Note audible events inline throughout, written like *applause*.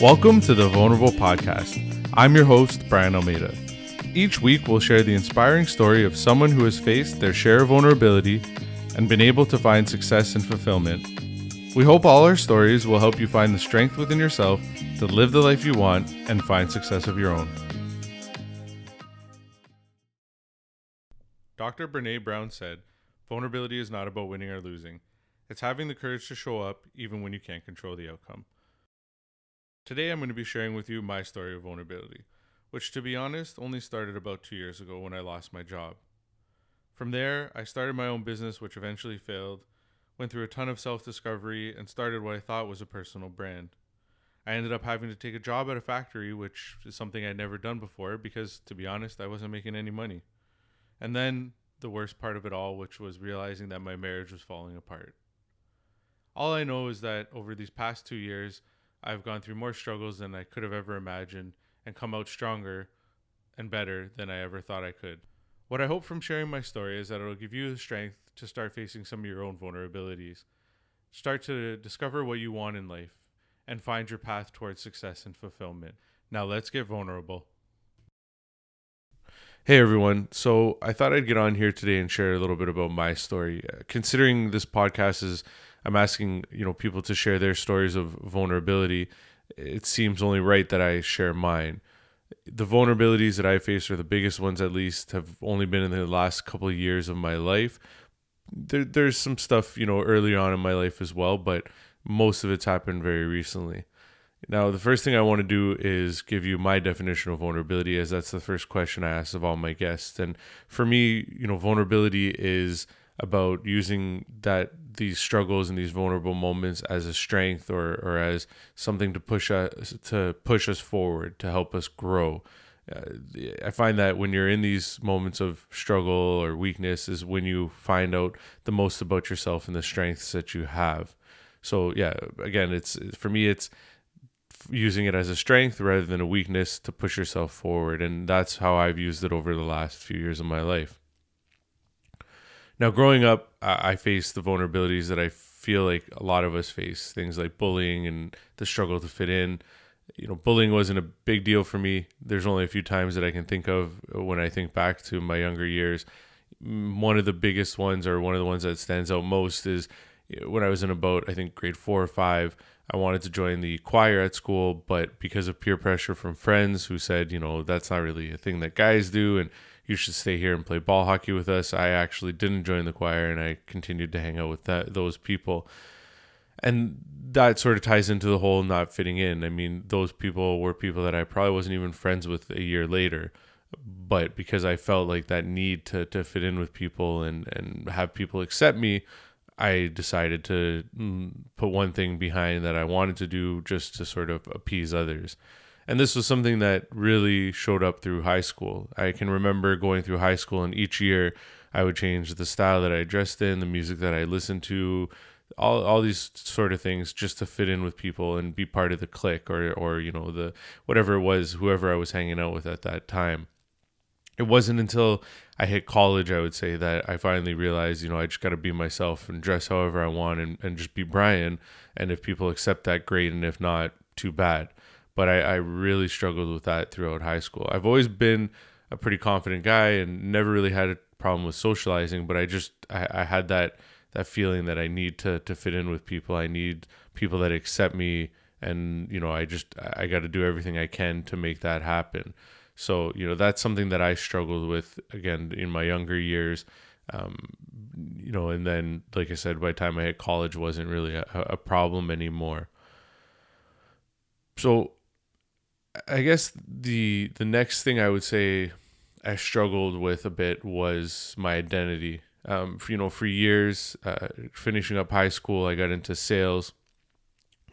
Welcome to the Vulnerable Podcast. I'm your host, Brian Almeida. Each week, we'll share the inspiring story of someone who has faced their share of vulnerability and been able to find success and fulfillment. We hope all our stories will help you find the strength within yourself to live the life you want and find success of your own. Dr. Brene Brown said, Vulnerability is not about winning or losing. It's having the courage to show up even when you can't control the outcome. Today, I'm going to be sharing with you my story of vulnerability, which, to be honest, only started about two years ago when I lost my job. From there, I started my own business, which eventually failed, went through a ton of self discovery, and started what I thought was a personal brand. I ended up having to take a job at a factory, which is something I'd never done before because, to be honest, I wasn't making any money. And then the worst part of it all, which was realizing that my marriage was falling apart. All I know is that over these past two years, I've gone through more struggles than I could have ever imagined and come out stronger and better than I ever thought I could. What I hope from sharing my story is that it'll give you the strength to start facing some of your own vulnerabilities. Start to discover what you want in life and find your path towards success and fulfillment. Now let's get vulnerable. Hey everyone. So I thought I'd get on here today and share a little bit about my story. Uh, considering this podcast is I'm asking, you know, people to share their stories of vulnerability, it seems only right that I share mine. The vulnerabilities that I face are the biggest ones at least have only been in the last couple of years of my life. There, there's some stuff, you know, early on in my life as well, but most of it's happened very recently. Now, the first thing I want to do is give you my definition of vulnerability, as that's the first question I ask of all my guests. And for me, you know, vulnerability is about using that these struggles and these vulnerable moments as a strength or, or as something to push us to push us forward to help us grow. Uh, I find that when you're in these moments of struggle or weakness is when you find out the most about yourself and the strengths that you have. So yeah, again, it's for me, it's using it as a strength rather than a weakness to push yourself forward. And that's how I've used it over the last few years of my life. Now, growing up, I faced the vulnerabilities that I feel like a lot of us face things like bullying and the struggle to fit in. You know, bullying wasn't a big deal for me. There's only a few times that I can think of uh, when I think back to my younger years. One of the biggest ones, or one of the ones that stands out most, is when I was in about, I think, grade four or five. I wanted to join the choir at school, but because of peer pressure from friends who said, you know, that's not really a thing that guys do and you should stay here and play ball hockey with us, I actually didn't join the choir and I continued to hang out with that those people. And that sort of ties into the whole not fitting in. I mean, those people were people that I probably wasn't even friends with a year later. But because I felt like that need to, to fit in with people and, and have people accept me, I decided to mm, put one thing behind that I wanted to do just to sort of appease others. And this was something that really showed up through high school. I can remember going through high school, and each year I would change the style that I dressed in, the music that I listened to, all, all these sort of things just to fit in with people and be part of the clique or, or, you know, the whatever it was, whoever I was hanging out with at that time it wasn't until I hit college, I would say, that I finally realized, you know, I just got to be myself and dress however I want and, and just be Brian. And if people accept that, great. And if not, too bad. But I, I really struggled with that throughout high school. I've always been a pretty confident guy and never really had a problem with socializing, but I just, I, I had that, that feeling that I need to, to fit in with people. I need people that accept me. And, you know, I just, I got to do everything I can to make that happen. So, you know, that's something that I struggled with again in my younger years. Um, you know, and then, like I said, by the time I hit college, wasn't really a, a problem anymore. So, I guess the the next thing I would say I struggled with a bit was my identity. Um, for, you know, for years, uh, finishing up high school, I got into sales,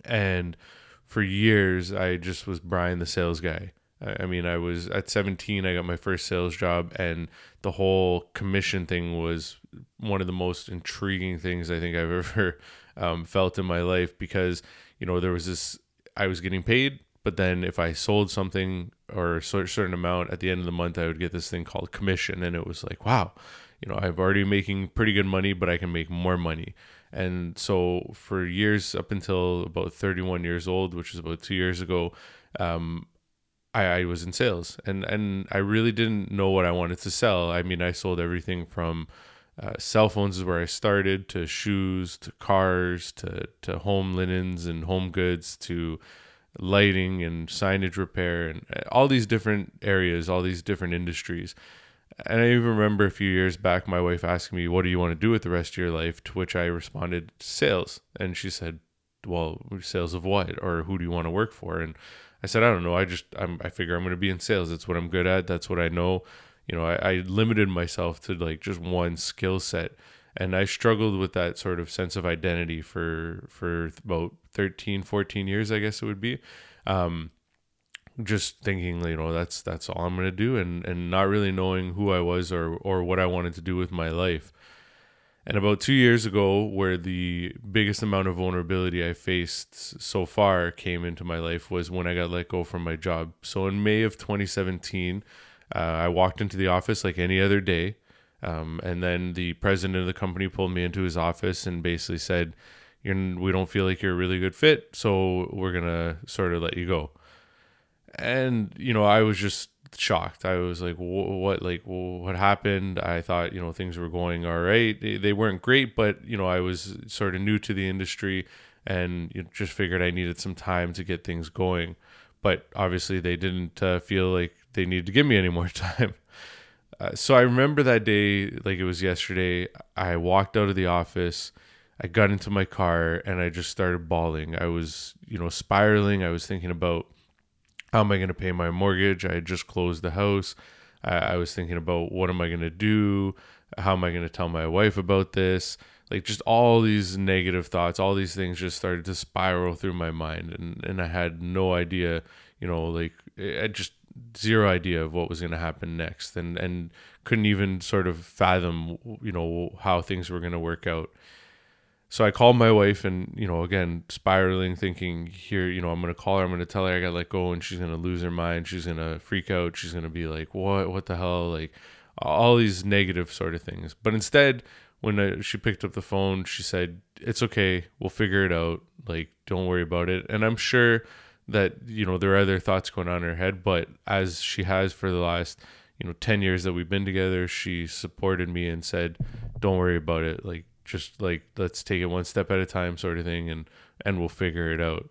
and for years, I just was Brian, the sales guy. I mean, I was at 17, I got my first sales job, and the whole commission thing was one of the most intriguing things I think I've *laughs* ever um, felt in my life because, you know, there was this, I was getting paid, but then if I sold something or a certain amount at the end of the month, I would get this thing called commission. And it was like, wow, you know, I'm already making pretty good money, but I can make more money. And so for years up until about 31 years old, which is about two years ago, um, I, I was in sales and, and I really didn't know what I wanted to sell. I mean, I sold everything from uh, cell phones is where I started to shoes to cars to, to home linens and home goods to lighting and signage repair and uh, all these different areas, all these different industries. And I even remember a few years back, my wife asking me, What do you want to do with the rest of your life? To which I responded, Sales. And she said, Well, sales of what? Or who do you want to work for? And I said, I don't know. I just, I'm, I figure I'm going to be in sales. That's what I'm good at. That's what I know. You know, I, I limited myself to like just one skill set. And I struggled with that sort of sense of identity for, for about 13, 14 years, I guess it would be. Um, just thinking, you know, that's that's all I'm gonna do, and and not really knowing who I was or or what I wanted to do with my life. And about two years ago, where the biggest amount of vulnerability I faced so far came into my life was when I got let go from my job. So in May of 2017, uh, I walked into the office like any other day. Um, and then the president of the company pulled me into his office and basically said, We don't feel like you're a really good fit. So we're going to sort of let you go and you know i was just shocked. I was like what like what happened? I thought you know things were going all right. They weren't great but you know i was sort of new to the industry and you know, just figured i needed some time to get things going. But obviously they didn't uh, feel like they needed to give me any more *laughs* time. Uh, so i remember that day like it was yesterday. I walked out of the office. I got into my car and i just started bawling. I was you know spiraling. I was thinking about how am I going to pay my mortgage? I had just closed the house. I, I was thinking about what am I going to do? How am I going to tell my wife about this? Like just all these negative thoughts, all these things just started to spiral through my mind, and and I had no idea, you know, like I just zero idea of what was going to happen next, and and couldn't even sort of fathom, you know, how things were going to work out so I called my wife and, you know, again, spiraling, thinking here, you know, I'm going to call her. I'm going to tell her I got to let go and she's going to lose her mind. She's going to freak out. She's going to be like, what, what the hell? Like all these negative sort of things. But instead, when I, she picked up the phone, she said, it's okay. We'll figure it out. Like, don't worry about it. And I'm sure that, you know, there are other thoughts going on in her head, but as she has for the last, you know, 10 years that we've been together, she supported me and said, don't worry about it. Like, just like let's take it one step at a time sort of thing and and we'll figure it out.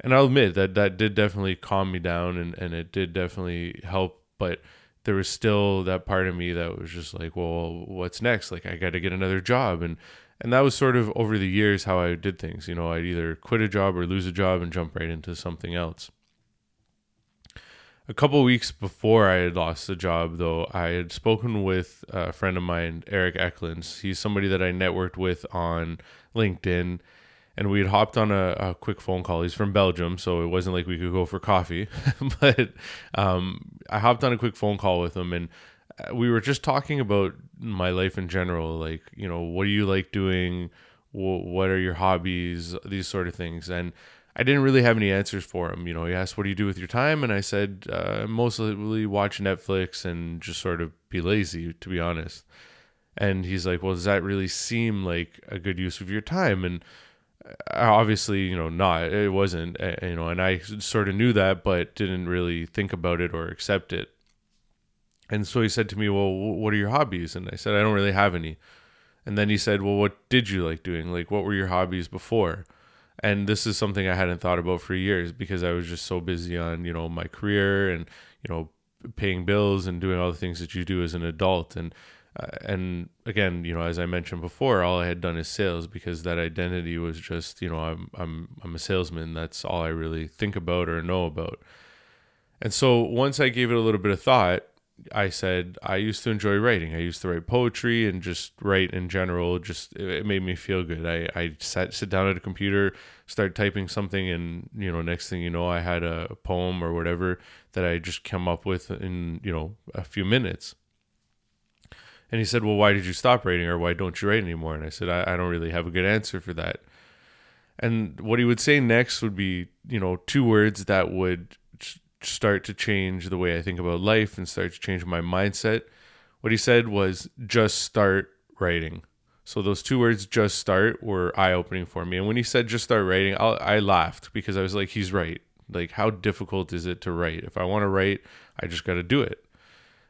And i'll admit that that did definitely calm me down and and it did definitely help but there was still that part of me that was just like well what's next? Like i got to get another job. And and that was sort of over the years how i did things. You know i'd either quit a job or lose a job and jump right into something else a couple weeks before I had lost the job, though, I had spoken with a friend of mine, Eric Eklunds. He's somebody that I networked with on LinkedIn, and we had hopped on a, a quick phone call. He's from Belgium, so it wasn't like we could go for coffee, *laughs* but um, I hopped on a quick phone call with him, and uh, we were just talking about my life in general. Like, you know, what do you like doing? What are your hobbies? These sort of things, and I didn't really have any answers for him. You know, he asked, "What do you do with your time?" And I said, uh, "Mostly watch Netflix and just sort of be lazy, to be honest." And he's like, "Well, does that really seem like a good use of your time?" And uh, obviously, you know, not. It wasn't. Uh, you know, and I sort of knew that, but didn't really think about it or accept it. And so he said to me, "Well, what are your hobbies?" And I said, "I don't really have any." And then he said, "Well, what did you like doing? Like, what were your hobbies before?" And this is something I hadn't thought about for years because I was just so busy on you know my career and you know paying bills and doing all the things that you do as an adult. And uh, and again you know as I mentioned before all I had done is sales because that identity was just you know I'm I'm I'm a salesman. That's all I really think about or know about. And so once I gave it a little bit of thought I said I used to enjoy writing. I used to write poetry and just write in general. Just it made me feel good. I I sat sit down at a computer, start typing something, and you know next thing you know I had a poem or whatever that I just come up with in you know a few minutes. And he said, "Well, why did you stop writing, or why don't you write anymore?" And I said, "I, I don't really have a good answer for that." And what he would say next would be, you know, two words that would start to change the way I think about life and start to change my mindset, What he said was just start writing. So those two words, just start, were eye opening for me. And when he said just start writing, I, I laughed because I was like, he's right. Like, how difficult is it to write? If I want to write, I just got to do it.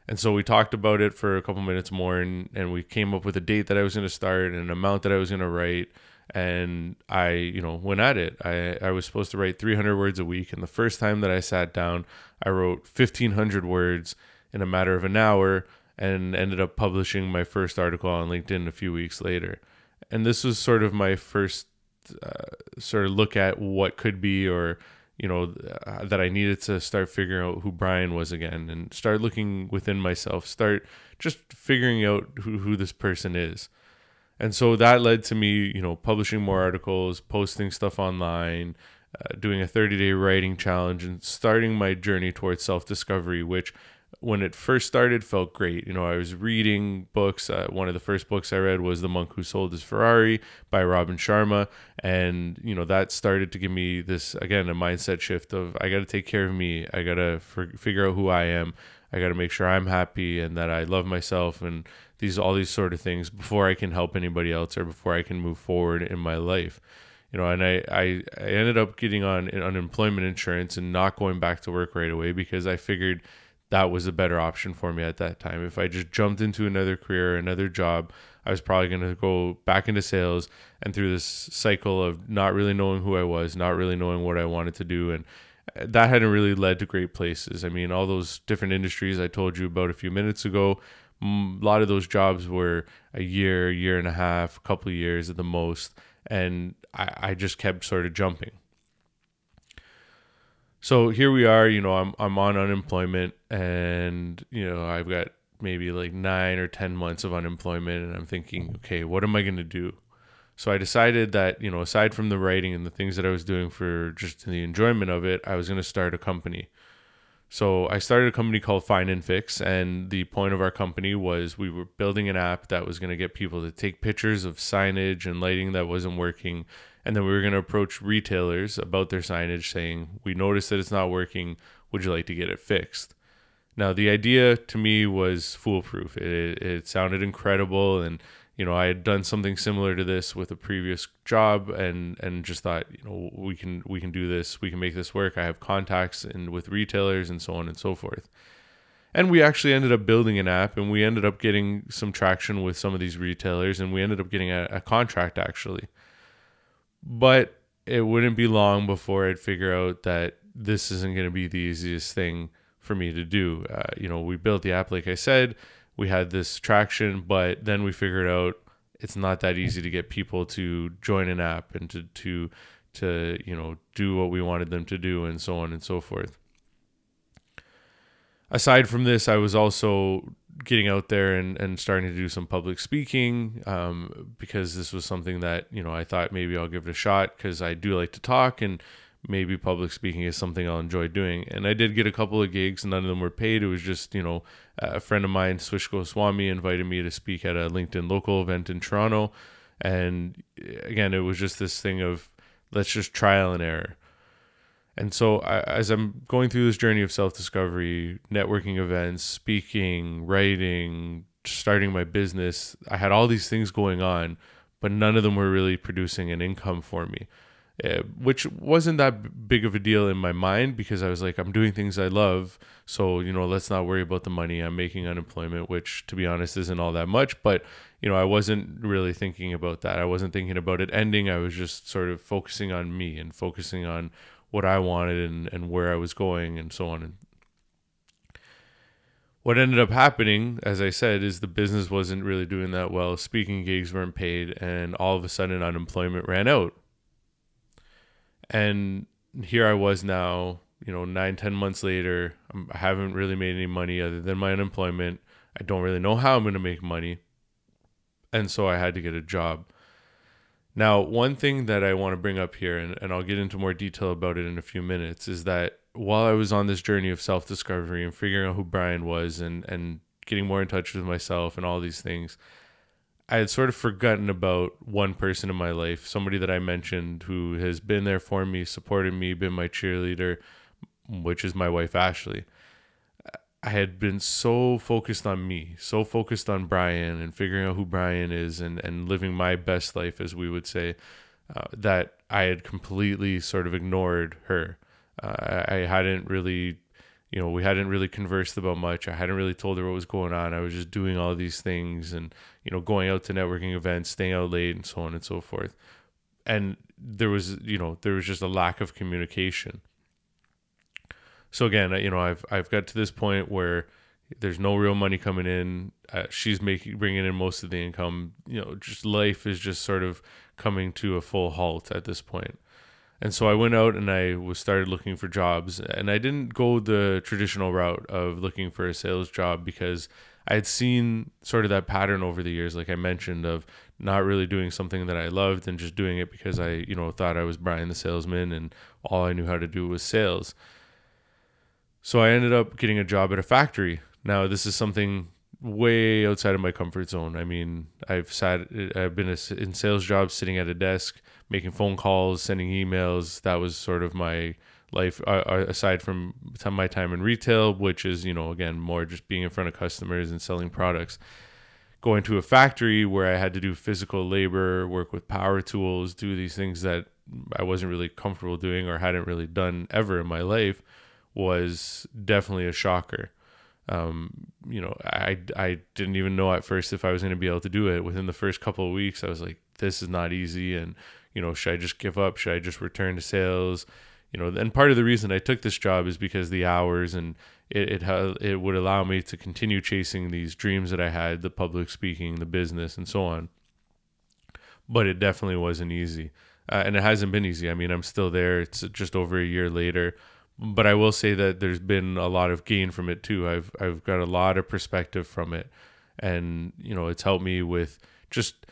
And so we talked about it for a couple minutes more, and, and we came up with a date that I was going to start and an amount that I was going to write. And I, you know, went at it. I, I was supposed to write 300 words a week. And the first time that I sat down, I wrote 1,500 words in a matter of an hour and ended up publishing my first article on LinkedIn a few weeks later. And this was sort of my first uh, sort of look at what could be or you know uh, that I needed to start figuring out who Brian was again and start looking within myself start just figuring out who, who this person is and so that led to me you know publishing more articles posting stuff online uh, doing a 30 day writing challenge and starting my journey towards self discovery which when it first started felt great. You know, I was reading books. Uh, one of the first books I read was The Monk Who Sold His Ferrari by Robin Sharma. And, you know, that started to give me this, again, a mindset shift of I got to take care of me. I got to f- figure out who I am. I got to make sure I'm happy and that I love myself and these, all these sort of things before I can help anybody else or before I can move forward in my life you know, and I, I, I ended up getting on unemployment insurance and not going back to work right away because I figured that was a better option for me at that time. If I just jumped into another career, another job, I was probably going to go back into sales and through this cycle of not really knowing who I was, not really knowing what I wanted to do. And uh, that hadn't really led to great places. I mean, all those different industries I told you about a few minutes ago, a lot of those jobs were a year, year and a half, a couple years at the most. And I, I just kept sort of jumping. So here we are, you know, I'm I'm on unemployment and you know, I've got maybe like 9 or 10 months of unemployment and I'm thinking, okay, what am I going to do? So I decided that, you know, aside from the writing and the things that I was doing for just the enjoyment of it, I was going to start a company. So I started a company called Find and Fix, and the point of our company was we were building an app that was going to get people to take pictures of signage and lighting that wasn't working and then we were going to approach retailers about their signage saying, We noticed that it's not working. Would you like to get it fixed? Now, the idea to me was foolproof. It, it sounded incredible. And, you know, I had done something similar to this with a previous job and, and just thought, you know, we can, we can do this. We can make this work. I have contacts and with retailers and so on and so forth. And we actually ended up building an app and we ended up getting some traction with some of these retailers and we ended up getting a, a contract actually. But it wouldn't be long before I'd figure out that this isn't going to be the easiest thing for me to do. Uh, you know, we built the app, like I said, we had this traction, but then we figured out it's not that easy to get people to join an app and to to to you know do what we wanted them to do and so on and so forth. Aside from this, I was also getting out there and, and starting to do some public speaking um, because this was something that you know I thought maybe I'll give it a shot because I do like to talk and maybe public speaking is something I'll enjoy doing. And I did get a couple of gigs, none of them were paid. It was just you know a friend of mine, Swish Goswami, invited me to speak at a LinkedIn local event in Toronto, and again it was just this thing of let's just trial and error. And so, I, as I'm going through this journey of self discovery, networking events, speaking, writing, starting my business, I had all these things going on, but none of them were really producing an income for me, uh, which wasn't that big of a deal in my mind because I was like, I'm doing things I love. So, you know, let's not worry about the money. I'm making unemployment, which to be honest isn't all that much, but you know, I wasn't really thinking about that. I wasn't thinking about it ending. I was just sort of focusing on me and focusing on what I wanted and, and where I was going and so on. And what ended up happening, as I said, is the business wasn't really doing that well. Speaking gigs weren't paid, and all of a sudden unemployment ran out. And here I was now, you know, nine, ten months later. I haven't really made any money other than my unemployment. I don't really know how I'm going to make money. And so I had to get a job. Now, one thing that I want to bring up here, and, and I'll get into more detail about it in a few minutes, is that while I was on this journey of self discovery and figuring out who Brian was and, and getting more in touch with myself and all these things, I had sort of forgotten about one person in my life, somebody that I mentioned who has been there for me, supported me, been my cheerleader, which is my wife, Ashley. I had been so focused on me, so focused on Brian and figuring out who Brian is and, and living my best life, as we would say, uh, that I had completely sort of ignored her. Uh, I, I hadn't really, you know, we hadn't really conversed about much. I hadn't really told her what was going on. I was just doing all these things and, you know, going out to networking events, staying out late, and so on and so forth. And there was, you know, there was just a lack of communication so again, you know, I've I've got to this point where there's no real money coming in. Uh, she's making bringing in most of the income. You know, just life is just sort of coming to a full halt at this point. And so I went out and I was started looking for jobs, and I didn't go the traditional route of looking for a sales job because I had seen sort of that pattern over the years, like I mentioned, of not really doing something that I loved and just doing it because I, you know, thought I was Brian the salesman and all I knew how to do was sales. So I ended up getting a job at a factory. Now, this is something way outside of my comfort zone. I mean, I've sat, I've been in sales jobs, sitting at a desk, making phone calls, sending emails. That was sort of my life, uh, uh aside from my time in retail, which is, you know, again, more just being in front of customers and selling products. Going to a factory where I had to do physical labor, work with power tools, do these things that I wasn't really comfortable doing or hadn't really done ever in my life was definitely a shocker. Um, you know, I I didn't even know at first if I was going to be able to do it. Within the first couple of weeks, I was like, this is not easy, and you know, should I just give up? Should I just return to sales? You know, and part of the reason I took this job is because the hours and it it, ha- it would allow me to continue chasing these dreams that I had, the public speaking, the business, and so on. But it definitely wasn't easy, uh, and it hasn't been easy. I mean, I'm still there. It's just over a year later but I will say that there's been a lot of gain from it too. I've I've got a lot of perspective from it, and you know it's helped me with just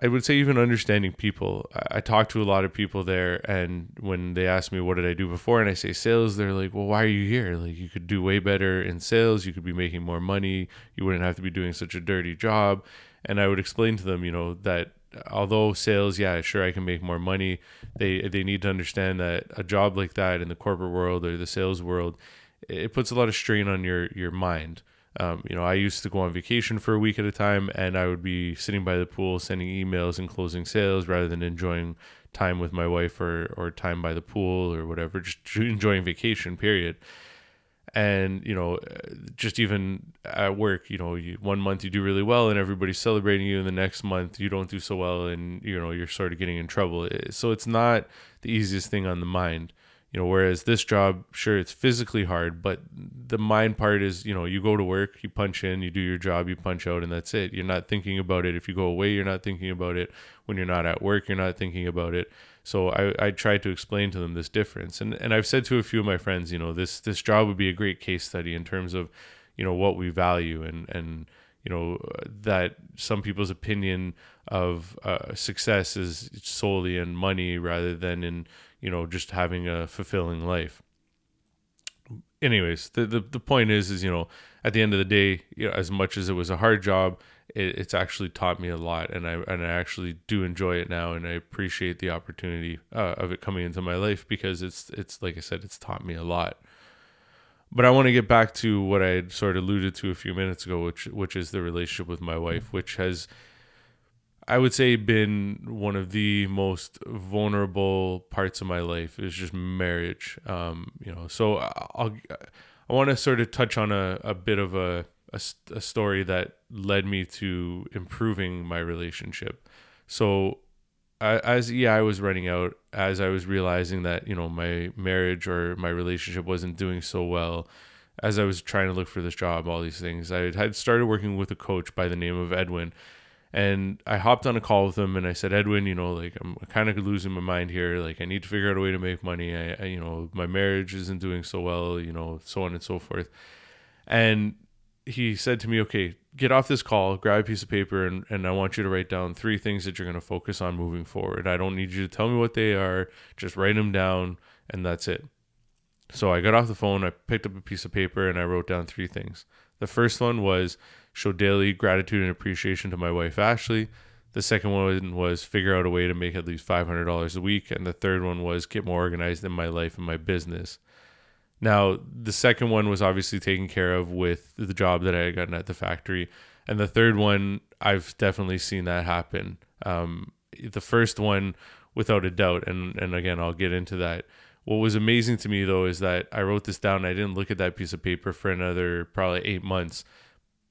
I would say even understanding people. I, talk to a lot of people there, and when they ask me what did I do before, and I say sales, they're like, "Well, why are you here? Like you could do way better in sales. You could be making more money. You wouldn't have to be doing such a dirty job." And I would explain to them, you know, that although sales, yeah, sure, I can make more money. They they need to understand that a job like that in the corporate world or the sales world, it puts a lot of strain on your your mind. Um, you know, I used to go on vacation for a week at a time, and I would be sitting by the pool, sending emails and closing sales, rather than enjoying time with my wife or or time by the pool or whatever, *laughs* just enjoying vacation. Period and you know just even at work you know you, one month you do really well and everybody's celebrating you and the next month you don't do so well and you know you're sort of getting in trouble so it's not the easiest thing on the mind you know whereas this job sure it's physically hard but the mind part is you know you go to work you punch in you do your job you punch out and that's it. You're not thinking about it. If you go away you're not thinking about it. When you're not at work you're not thinking about it. So I, I tried to explain to them this difference. And, and I've said to a few of my friends, you know, this, this job would be a great case study in terms of, you know, what we value and, and, you know, that some people's opinion of uh, success is solely in money rather than in, you know, just having a fulfilling life. Anyways, the, the, the point is, is, you know, at the end of the day, you know, as much as it was a hard job, it, it's actually taught me a lot, and I and I actually do enjoy it now, and I appreciate the opportunity uh, of it coming into my life because it's it's like I said, it's taught me a lot. But I want to get back to what I had sort of alluded to a few minutes ago, which which is the relationship with my wife, which has I would say been one of the most vulnerable parts of my life is just marriage. Um, you know, so I'll I want to sort of touch on a, a bit of a a, a story that led me to improving my relationship. So as EI was running out, as I was realizing that you know my marriage or my relationship wasn't doing so well, as I was trying to look for this job, all these things, I had started working with a coach by the name of Edwin, and I hopped on a call with him and I said, Edwin, you know, like I'm kind of losing my mind here. Like I need to figure out a way to make money. I, I you know, my marriage isn't doing so well. You know, so on and so forth, and he said to me, okay, get off this call, grab a piece of paper, and, and I want you to write down three things that you're going to focus on moving forward. I don't need you to tell me what they are, just write them down, and that's it. So I got off the phone, I picked up a piece of paper, and I wrote down three things. The first one was show daily gratitude and appreciation to my wife, Ashley. The second one was figure out a way to make at least $500 a week. And the third one was get more organized in my life and my business. Now, the second one was obviously taken care of with the job that I had gotten at the factory. And the third one, I've definitely seen that happen. Um, the first one, without a doubt, and, and again, I'll get into that. What was amazing to me though is that I wrote this down. I didn't look at that piece of paper for another probably eight months,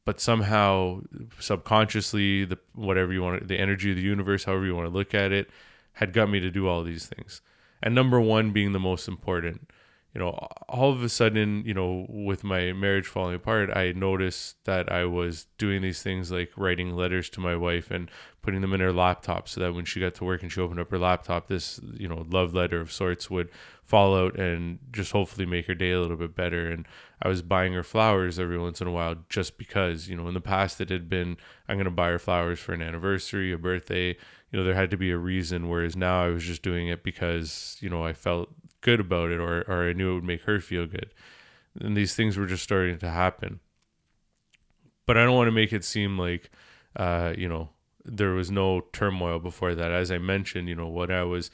but somehow subconsciously, the whatever you want, the energy of the universe, however you want to look at it, had got me to do all these things. And number one being the most important you know, all of a sudden, you know, with my marriage falling apart, I noticed that I was doing these things like writing letters to my wife and putting them in her laptop so that when she got to work and she opened up her laptop, this, you know, love letter of sorts would fall out and just hopefully make her day a little bit better. And I was buying her flowers every once in a while just because, you know, in the past it had been, I'm going to buy her flowers for an anniversary, a birthday, you know, there had to be a reason. Whereas now I was just doing it because, you know, I felt good about it or, or I knew it would make her feel good. And these things were just starting to happen. But I don't want to make it seem like, uh, you know, there was no turmoil before that. As I mentioned, you know, what I was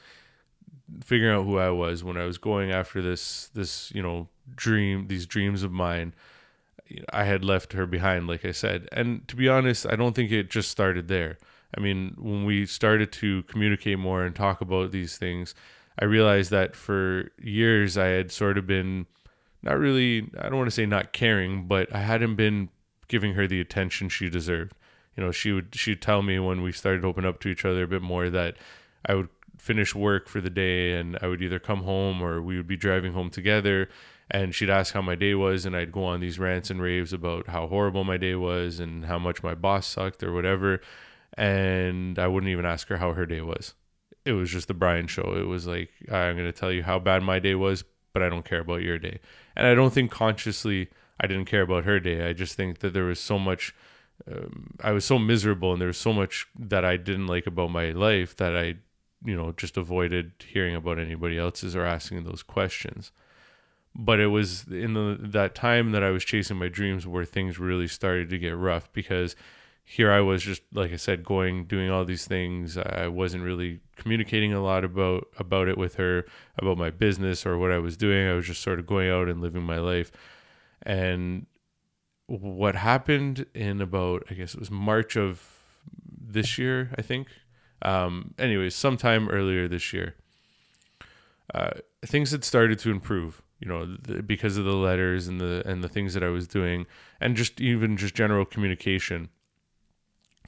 figuring out who I was when I was going after this, this, you know, dream, these dreams of mine, I had left her behind, like I said. And to be honest, I don't think it just started there. I mean, when we started to communicate more and talk about these things, I realized that for years I had sort of been not really, I don't want to say not caring, but I hadn't been giving her the attention she deserved. You know, she would she'd tell me when we started to open up to each other a bit more that I would finish work for the day and I would either come home or we would be driving home together and she'd ask how my day was and I'd go on these rants and raves about how horrible my day was and how much my boss sucked or whatever and I wouldn't even ask her how her day was it was just the Brian show. It was like I'm going to tell you how bad my day was, but I don't care about your day. And I don't think consciously I didn't care about her day. I just think that there was so much um, I was so miserable and there was so much that I didn't like about my life that I you know just avoided hearing about anybody else's or asking those questions. But it was in the that time that I was chasing my dreams where things really started to get rough because here I was just like I said, going doing all these things. I wasn't really communicating a lot about about it with her, about my business or what I was doing. I was just sort of going out and living my life. And what happened in about I guess it was March of this year, I think. Um, anyways, sometime earlier this year, uh, things had started to improve. You know, the, because of the letters and the and the things that I was doing, and just even just general communication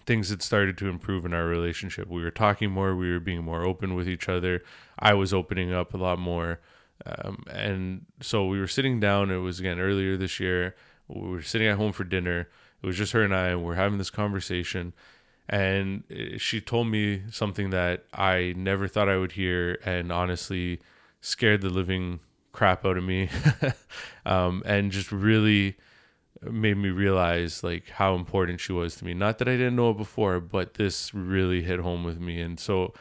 things had started to improve in our relationship. We were talking more, we were being more open with each other. I was opening up a lot more. Um, and so we were sitting down. It was again earlier this year. We were sitting at home for dinner. It was just her and I, and we're having this conversation. And she told me something that I never thought I would hear, and honestly scared the living crap out of me. *laughs* um, and just really made me realize like how important she was to me. Not that I didn't know it before, but this really hit home with me. And so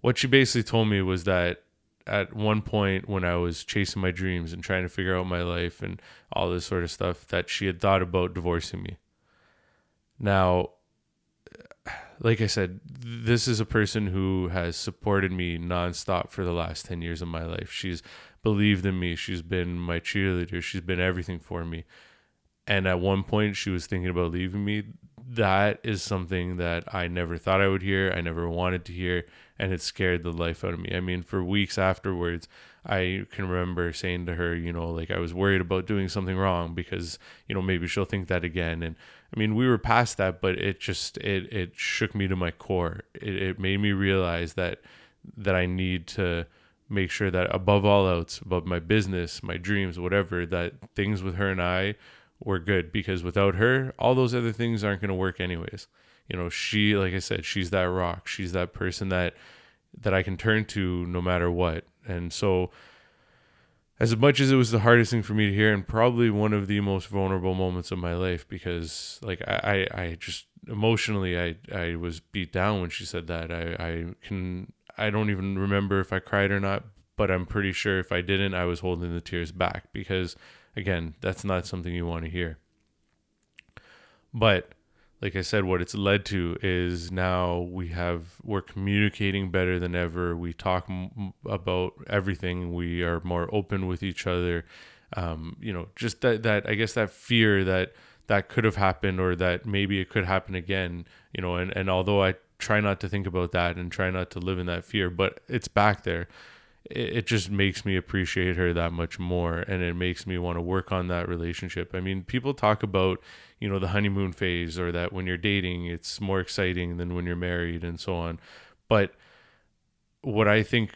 what she basically told me was that at one point when I was chasing my dreams and trying to figure out my life and all this sort of stuff that she had thought about divorcing me. Now, like I said, this is a person who has supported me nonstop for the last 10 years of my life. She's believed in me. She's been my cheerleader. She's been everything for me and at one point she was thinking about leaving me. That is something that i never thought i would hear. I never wanted to hear. And it scared the life out of me. I mean for weeks afterwards i can remember saying to her you know like i was worried about doing something wrong because you know maybe she'll think that again. And i mean we were past that but it just it it shook me to my core. It, it made me realize that that i need to make sure that above all else above my business my dreams whatever that things with her and i we're good because without her, all those other things aren't going to work anyways. You know, she, like I said, she's that rock. She's that person that that I can turn to no matter what. And so, as much as it was the hardest thing for me to hear, and probably one of the most vulnerable moments of my life, because like I, I, I just emotionally, I, I was beat down when she said that. I, I can, I don't even remember if I cried or not, but I'm pretty sure if I didn't, I was holding the tears back because Again, that's not something you want to hear. But like I said, what it's led to is now we have we're communicating better than ever. We talk m- about everything. We are more open with each other. um, you know, just that that I guess that fear that that could have happened or that maybe it could happen again, you know, and and although I try not to think about that and try not to live in that fear, but it's back there. It, just makes me appreciate her that much more, and it makes me want to work on that relationship. I mean, people talk about you know the honeymoon phase or that when you're dating it's more exciting than when you're married and so on, but what I think,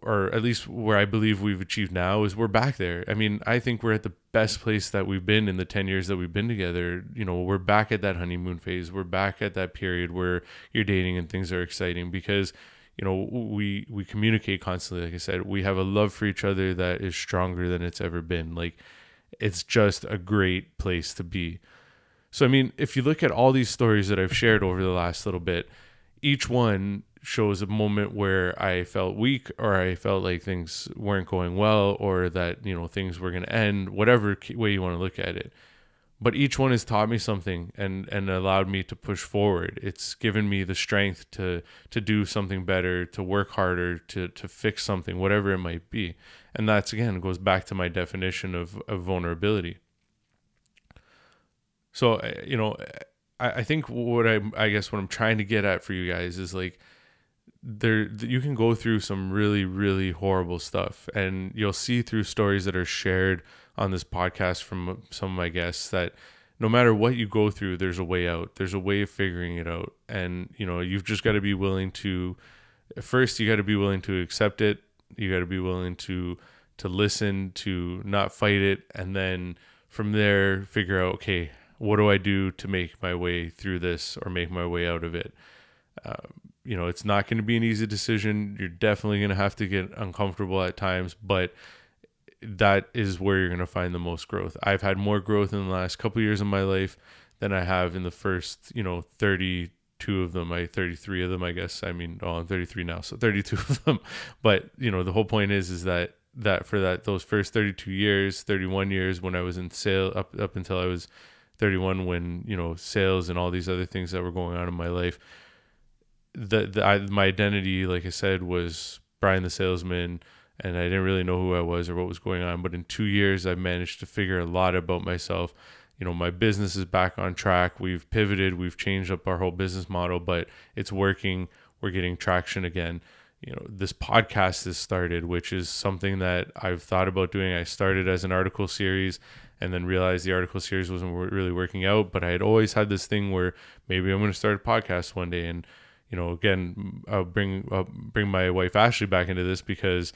or at least where I believe we've achieved now, is we're back there. I mean, I think we're at the best place that we've been in the 10 years that we've been together. You know, we're back at that honeymoon phase. We're back at that period where you're dating and things are exciting because, you know, we, we communicate constantly. Like I said, we have a love for each other that is stronger than it's ever been. Like, it's just a great place to be. So, I mean, if you look at all these stories that I've shared over the last little bit, each one shows a moment where I felt weak or I felt like things weren't going well or that, you know, things were going to end, whatever way you want to look at it. But each one has taught me something and, and allowed me to push forward. It's given me the strength to to do something better, to work harder, to to fix something, whatever it might be. And that's again goes back to my definition of, of vulnerability. So uh, you know, I, I think what I I guess what I'm trying to get at for you guys is like there you can go through some really really horrible stuff and you'll see through stories that are shared on this podcast from some of my guests that no matter what you go through there's a way out. There's a way of figuring it out. And you know you've just got to be willing to first you got to be willing to accept it. You got to be willing to to listen to not fight it. And then from there figure out okay what do i do to make my way through this or make my way out of it? Um, you know, it's not going to be an easy decision. You're definitely going to have to get uncomfortable at times, but that is where you're going to find the most growth. I've had more growth in the last couple years of my life than I have in the first, you know, 32 of them, I 33 of them, I guess. I mean, oh, I'm 33 now, so 32 *laughs* of them. But, you know, the whole point is is that that for that those first 32 years, 31 years when I was in sale up up until I was 31 when, you know, sales and all these other things that were going on in my life, the, the I, my identity, like I said, was Brian the salesman, and I didn't really know who I was or what was going on. But in two years, I've managed to figure a lot about myself. You know, my business is back on track. We've pivoted, we've changed up our whole business model, but it's working. We're getting traction again. You know, this podcast has started, which is something that I've thought about doing. I started as an article series and then realized the article series wasn't really working out. But I had always had this thing where maybe I'm going to start a podcast one day. And you know, again, I'll bring I'll bring my wife Ashley back into this because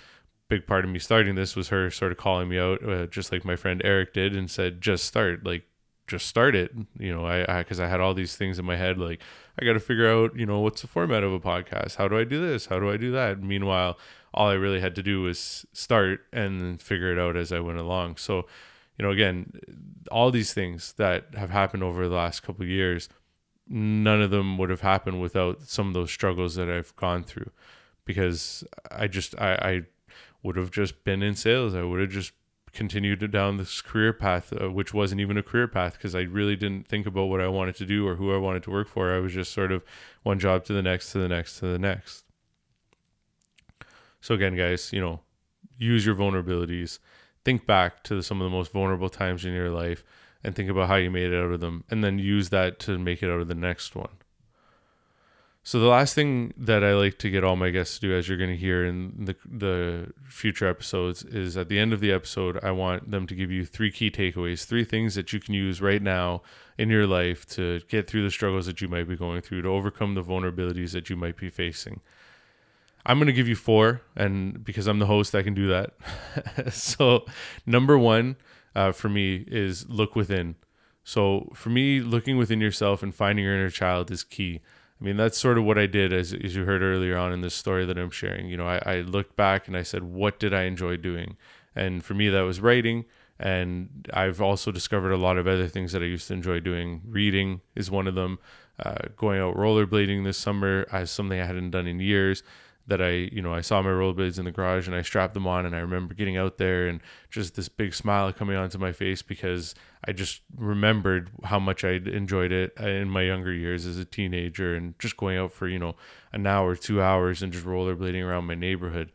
big part of me starting this was her sort of calling me out, uh, just like my friend Eric did, and said, "Just start, like, just start it." You know, I because I, I, had all these things in my head, like I got to figure out, you know, what's the format of a podcast? How do I do this? How do I do that? Meanwhile, all I really had to do was start and figure it out as I went along. So, you know, again, all these things that have happened over the last couple years none of them would have happened without some of those struggles that I've gone through because I just I, I would have just been in sales. I would have just continued down this career path uh, which wasn't even a career path because I really didn't think about what I wanted to do or who I wanted to work for. I was just sort of one job to the next to the next to the next. So again guys you know use your vulnerabilities. Think back to some of the most vulnerable times in your life and think about how you made it out of them and then use that to make it out of the next one. So the last thing that I like to get all my guests to do as you're going to hear in the the future episodes is at the end of the episode I want them to give you three key takeaways, three things that you can use right now in your life to get through the struggles that you might be going through, to overcome the vulnerabilities that you might be facing. I'm going to give you four and because I'm the host I can do that. *laughs* so number 1 uh, for me is look within. So for me, looking within yourself and finding your inner child is key. I mean, that's sort of what I did, as, as you heard earlier on in this story that I'm sharing. You know, I, I looked back and I said, what did I enjoy doing? And for me, that was writing. And I've also discovered a lot of other things that I used to enjoy doing. Reading is one of them. Uh, going out rollerblading this summer as something I hadn't done in years that I, you know, I saw my rollerblades in the garage and I strapped them on and I remember getting out there and just this big smile coming onto my face because I just remembered how much I enjoyed it in my younger years as a teenager and just going out for, you know, an hour, two hours and just rollerblading around my neighborhood.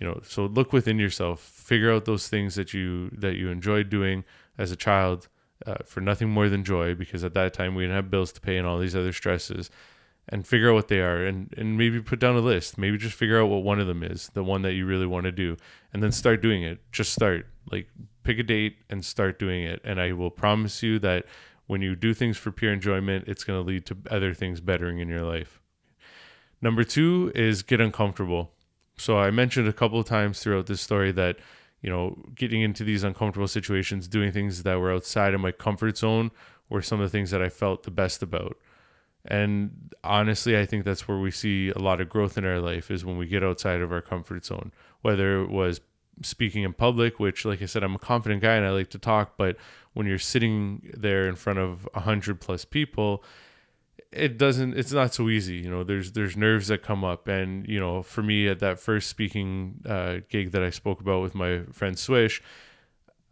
you know so look within yourself figure out those things that you that you enjoyed doing as a child uh, for nothing more than joy because at that time we didn't have bills to pay and all these other stresses and figure out what they are and, and maybe put down a list. Maybe just figure out what one of them is the one that you really want to do and then start doing it. Just start. Like pick a date and start doing it. And i will promise you that when you do things for pure enjoyment it's going to lead to other things bettering in your life. Number two is get uncomfortable. So I mentioned a couple of times throughout this story that, you know, getting into these uncomfortable situations, doing things that were outside of my comfort zone were some of the things that I felt the best about. And honestly, I think that's where we see a lot of growth in our life is when we get outside of our comfort zone, whether it was speaking in public, which, like I said, I'm a confident guy and I like to talk, but when you're sitting there in front of a hundred plus people, it doesn't it's not so easy you know there's there's nerves that come up. And you know for me at that first speaking uh, gig that i spoke about with my friend swish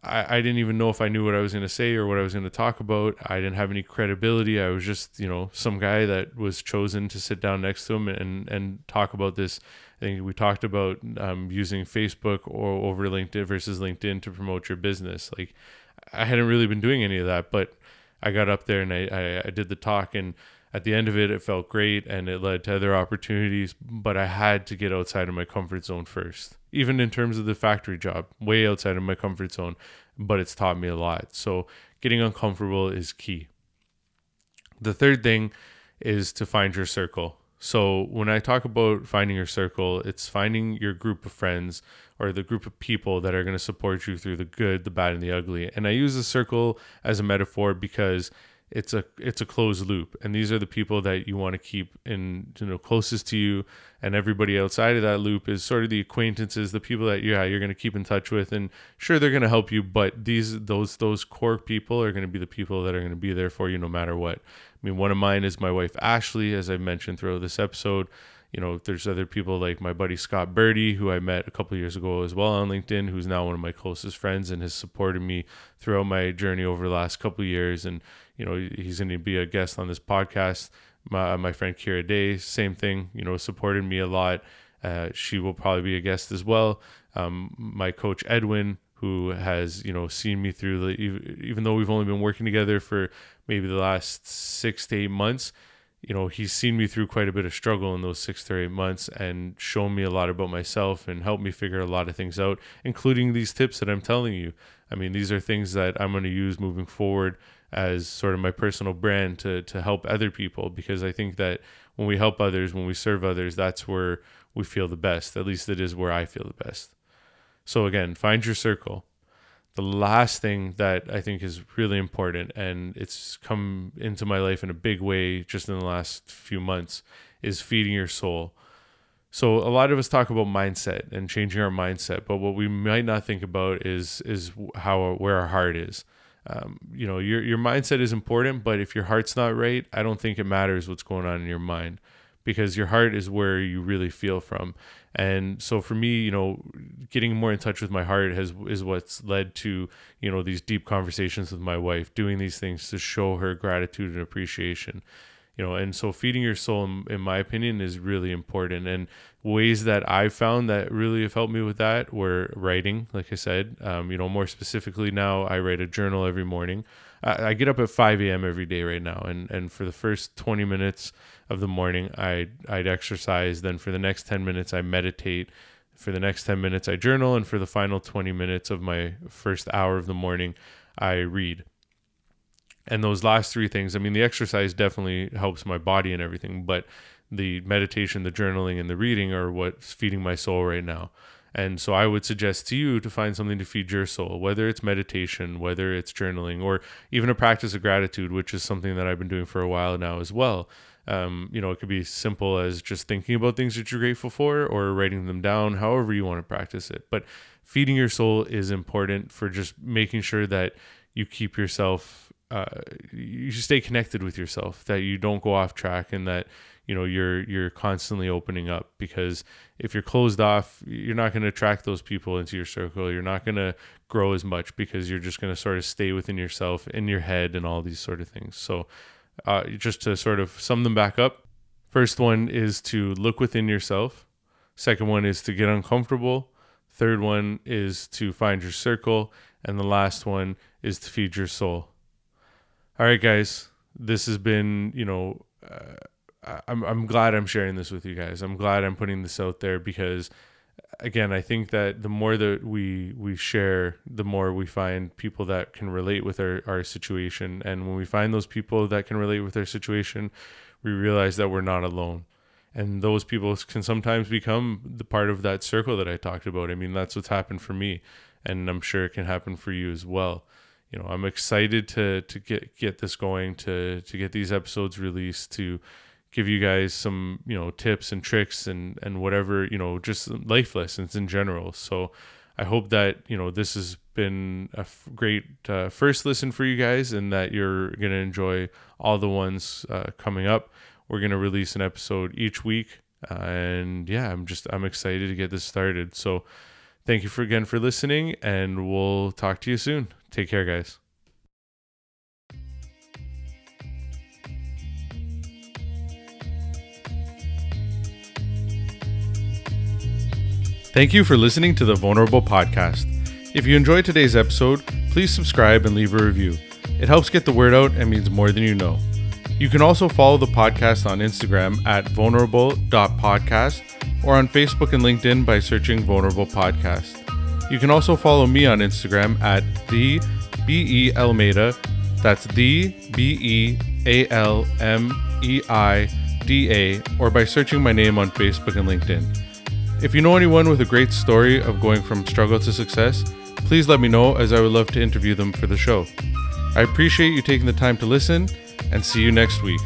I, I didn't even know if i knew what i was going to say or what i was going to talk about. I didn't have any credibility. I was just you know some guy that was chosen to sit down next to him and and talk about this. I think we talked about um, using facebook or over linkedin versus linkedin to promote your business. Like i hadn't really been doing any of that but i got up there and i, I, I did the talk and at the end of it, it felt great and it led to other opportunities, but I had to get outside of my comfort zone first, even in terms of the factory job, way outside of my comfort zone, but it's taught me a lot. So getting uncomfortable is key. The third thing is to find your circle. So when I talk about finding your circle, it's finding your group of friends or the group of people that are going to support you through the good, the bad, and the ugly. And I use the circle as a metaphor because it's a it's a closed loop. And these are the people that you want to keep in you know closest to you. And everybody outside of that loop is sort of the acquaintances the people that yeah you're going to keep in touch with and sure they're going to help you but these those those core people are going to be the people that are going to be there for you no matter what. I mean one of mine is my wife ashley as i mentioned throughout this episode. You know, there's other people like my buddy Scott Birdie, who I met a couple years ago as well on LinkedIn, who's now one of my closest friends and has supported me throughout my journey over the last couple years. And, you know, he's going to be a guest on this podcast. My, my friend Kira Day, same thing, you know, supported me a lot. Uh, she will probably be a guest as well. Um, my coach Edwin, who has you know seen me through the even though we've only been working together for maybe the last six to eight months you know, he's seen me through quite a bit of struggle in those six to eight months and shown me a lot about myself and helped me figure a lot of things out, including these tips that I'm telling you. I mean, these are things that I'm going to use moving forward as sort of my personal brand to, to help other people because I think that when we help others, when we serve others, that's where we feel the best. At least it is where I feel the best. So, again, find your circle the last thing that I think is really important, and it's come into my life in a big way just in the last few months, is feeding your soul. So a lot of us talk about mindset and changing our mindset, but what we might not think about is is how where our heart is. Um, you know, your your mindset is important, but if your heart's not right, I don't think it matters what's going on in your mind because your heart is where you really feel from. And so for me, you know, getting more in touch with my heart has is what's led to, you know, these deep conversations with my wife, doing these things to show her gratitude and appreciation. You know, and so feeding your soul, in, in my opinion, is really important. And ways that I found that really have helped me with that were writing, like I said. Um, you know, more specifically now, I write a journal every morning. I, I get up at 5 a.m. every day right now, and and for the first 20 minutes of the morning, I I'd exercise. Then for the next 10 minutes, I meditate. For the next 10 minutes, I journal, and for the final 20 minutes of my first hour of the morning, I read. And those last three things, I mean, the exercise definitely helps my body and everything, but the meditation, the journaling, and the reading are what's feeding my soul right now. And so I would suggest to you to find something to feed your soul, whether it's meditation, whether it's journaling, or even a practice of gratitude, which is something that I've been doing for a while now as well. Um, you know, it could be simple as just thinking about things that you're grateful for or writing them down, however you want to practice it. But feeding your soul is important for just making sure that you keep yourself, uh, you stay connected with yourself, that you don't go off track, and that you know you're you're constantly opening up because if you're closed off you're not going to attract those people into your circle you're not going to grow as much because you're just going to sort of stay within yourself in your head and all these sort of things so uh, just to sort of sum them back up first one is to look within yourself second one is to get uncomfortable Third one is to find your circle. And the last one is to feed your soul. All right, guys, this has been, you know, uh, I'm, I'm glad I'm sharing this with you guys. I'm glad I'm putting this out there because again, I think that the more that we we share, the more we find people that can relate with our, our situation. And when we find those people that can relate with our situation, we realize that we're not alone. And those people can sometimes become the part of that circle that I talked about. I mean, that's what's happened for me, and I'm sure it can happen for you as well. You know, I'm excited to to get get this going, to to get these episodes released, to give you guys some you know tips and tricks and and whatever you know just life lessons in general. So i hope that you know this has been a f- great uh, first listen for you guys and that you're going to enjoy all the ones uh, coming up. We're going to release an episode each week uh, and yeah i'm just i'm excited to get this started. So thank you for again for listening and we'll talk to you soon take care guys Thank you for listening to the Vulnerable Podcast. If you enjoyed today's episode, please subscribe and leave a review. It helps get the word out and means more than you know. You can also follow the podcast on Instagram at vulnerable.podcast or on Facebook and LinkedIn by searching Vulnerable Podcast. You can also follow me on Instagram at the B E Almeida. That's the B E A L M E I D A, or by searching my name on Facebook and LinkedIn. If you know anyone with a great story of going from struggle to success, please let me know as I would love to interview them for the show. I appreciate you taking the time to listen and see you next week.